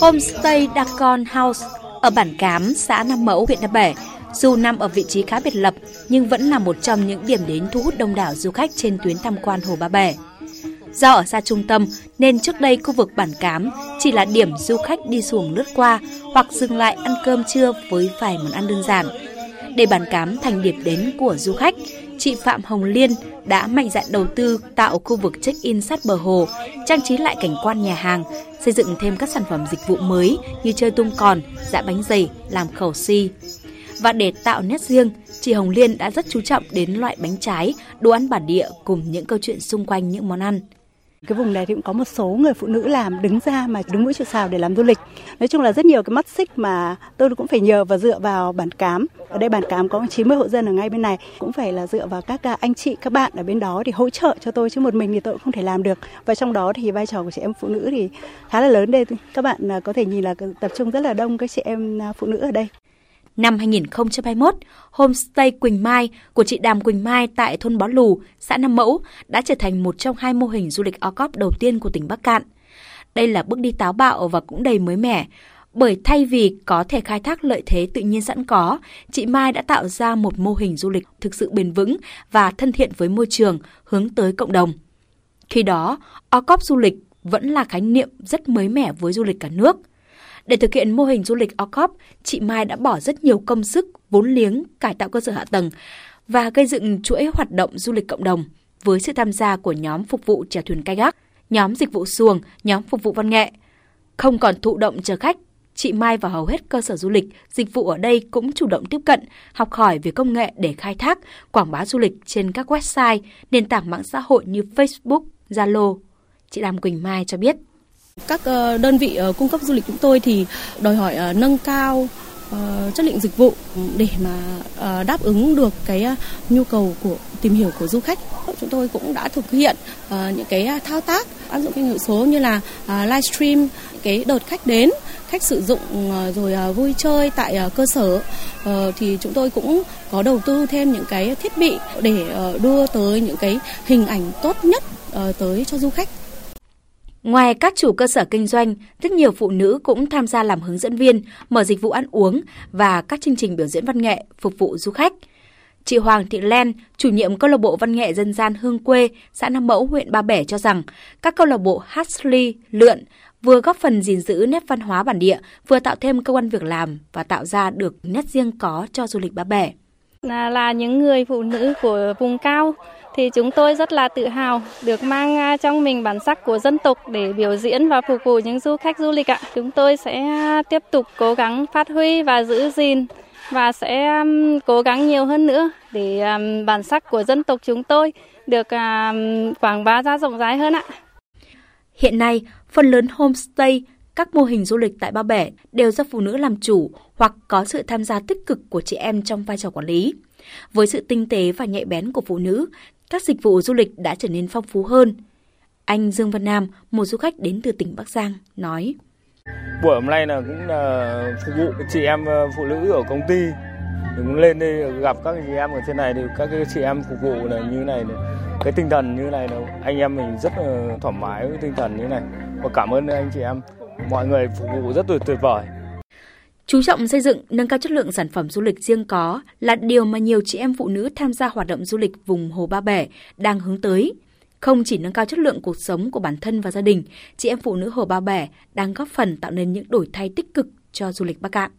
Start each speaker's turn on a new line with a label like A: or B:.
A: Homestay Dacon House ở bản Cám, xã Nam Mẫu, huyện Nam Bể, dù nằm ở vị trí khá biệt lập nhưng vẫn là một trong những điểm đến thu hút đông đảo du khách trên tuyến tham quan Hồ Ba Bể. Do ở xa trung tâm nên trước đây khu vực bản Cám chỉ là điểm du khách đi xuồng lướt qua hoặc dừng lại ăn cơm trưa với vài món ăn đơn giản. Để bản Cám thành điểm đến của du khách, chị Phạm Hồng Liên đã mạnh dạn đầu tư tạo khu vực check-in sát bờ hồ, trang trí lại cảnh quan nhà hàng, xây dựng thêm các sản phẩm dịch vụ mới như chơi tung còn, dạ bánh dày, làm khẩu si. Và để tạo nét riêng, chị Hồng Liên đã rất chú trọng đến loại bánh trái, đồ ăn bản địa cùng những câu chuyện xung quanh những món ăn.
B: Cái vùng này thì cũng có một số người phụ nữ làm đứng ra mà đứng mũi chịu sào để làm du lịch. Nói chung là rất nhiều cái mắt xích mà tôi cũng phải nhờ và dựa vào bản cám. Ở đây bản cám có 90 hộ dân ở ngay bên này. Cũng phải là dựa vào các à, anh chị, các bạn ở bên đó thì hỗ trợ cho tôi chứ một mình thì tôi cũng không thể làm được. Và trong đó thì vai trò của chị em phụ nữ thì khá là lớn đây. Các bạn à, có thể nhìn là tập trung rất là đông các chị em à, phụ nữ ở đây.
A: Năm 2021, Homestay Quỳnh Mai của chị Đàm Quỳnh Mai tại thôn Bó Lù, xã Nam Mẫu đã trở thành một trong hai mô hình du lịch o đầu tiên của tỉnh Bắc Cạn. Đây là bước đi táo bạo và cũng đầy mới mẻ, bởi thay vì có thể khai thác lợi thế tự nhiên sẵn có, chị Mai đã tạo ra một mô hình du lịch thực sự bền vững và thân thiện với môi trường, hướng tới cộng đồng. Khi đó, OCOP du lịch vẫn là khái niệm rất mới mẻ với du lịch cả nước – để thực hiện mô hình du lịch OCOP, chị Mai đã bỏ rất nhiều công sức, vốn liếng, cải tạo cơ sở hạ tầng và gây dựng chuỗi hoạt động du lịch cộng đồng với sự tham gia của nhóm phục vụ chèo thuyền kayak, nhóm dịch vụ xuồng, nhóm phục vụ văn nghệ. Không còn thụ động chờ khách, chị Mai và hầu hết cơ sở du lịch, dịch vụ ở đây cũng chủ động tiếp cận, học hỏi về công nghệ để khai thác, quảng bá du lịch trên các website, nền tảng mạng xã hội như Facebook, Zalo. Chị Đàm Quỳnh Mai cho biết.
C: Các ờ, đơn vị ờ, cung cấp du lịch chúng tôi thì đòi hỏi ờ, nâng cao chất lượng dịch vụ để mà đáp ứng được cái nhu cầu của tìm hiểu của du khách. Chúng tôi cũng đã thực hiện những cái thao tác áp dụng công nghệ số như là livestream cái đợt khách đến khách sử dụng ờ, rồi ờ, vui chơi tại ờ, cơ sở thì chúng tôi cũng có đầu tư thêm những cái thiết bị để đưa tới những cái hình ảnh tốt nhất tới cho du khách
A: Ngoài các chủ cơ sở kinh doanh, rất nhiều phụ nữ cũng tham gia làm hướng dẫn viên, mở dịch vụ ăn uống và các chương trình biểu diễn văn nghệ phục vụ du khách. Chị Hoàng Thị Len, chủ nhiệm câu lạc bộ văn nghệ dân gian Hương Quê, xã Nam Mẫu, huyện Ba Bể cho rằng các câu lạc bộ hát ly, lượn vừa góp phần gìn giữ nét văn hóa bản địa, vừa tạo thêm công ăn việc làm và tạo ra được nét riêng có cho du lịch Ba Bể.
D: Là, là những người phụ nữ của vùng cao thì chúng tôi rất là tự hào được mang à, trong mình bản sắc của dân tộc để biểu diễn và phục vụ những du khách du lịch ạ. Chúng tôi sẽ à, tiếp tục cố gắng phát huy và giữ gìn và sẽ cố gắng nhiều hơn nữa để bản sắc của dân tộc chúng tôi được à, quảng bá ra rộng rãi hơn ạ.
A: Hiện nay, phần lớn homestay, các mô hình du lịch tại Ba Bể đều do phụ nữ làm chủ hoặc có sự tham gia tích cực của chị em trong vai trò quản lý. Với sự tinh tế và nhạy bén của phụ nữ, các dịch vụ du lịch đã trở nên phong phú hơn. Anh Dương Văn Nam, một du khách đến từ tỉnh Bắc Giang, nói.
E: Buổi hôm nay là cũng là phục vụ chị em ờ, phụ nữ ở công ty. Mình lên đây gặp các chị em ở trên này thì các chị em phục vụ là như này cái tinh thần như này là anh em mình rất là thoải mái với tinh thần như này và cảm ơn anh chị em mọi người phục vụ rất tuyệt tuyệt vời
A: Chú trọng xây dựng, nâng cao chất lượng sản phẩm du lịch riêng có là điều mà nhiều chị em phụ nữ tham gia hoạt động du lịch vùng Hồ Ba Bể đang hướng tới. Không chỉ nâng cao chất lượng cuộc sống của bản thân và gia đình, chị em phụ nữ Hồ Ba Bể đang góp phần tạo nên những đổi thay tích cực cho du lịch Bắc Cạn.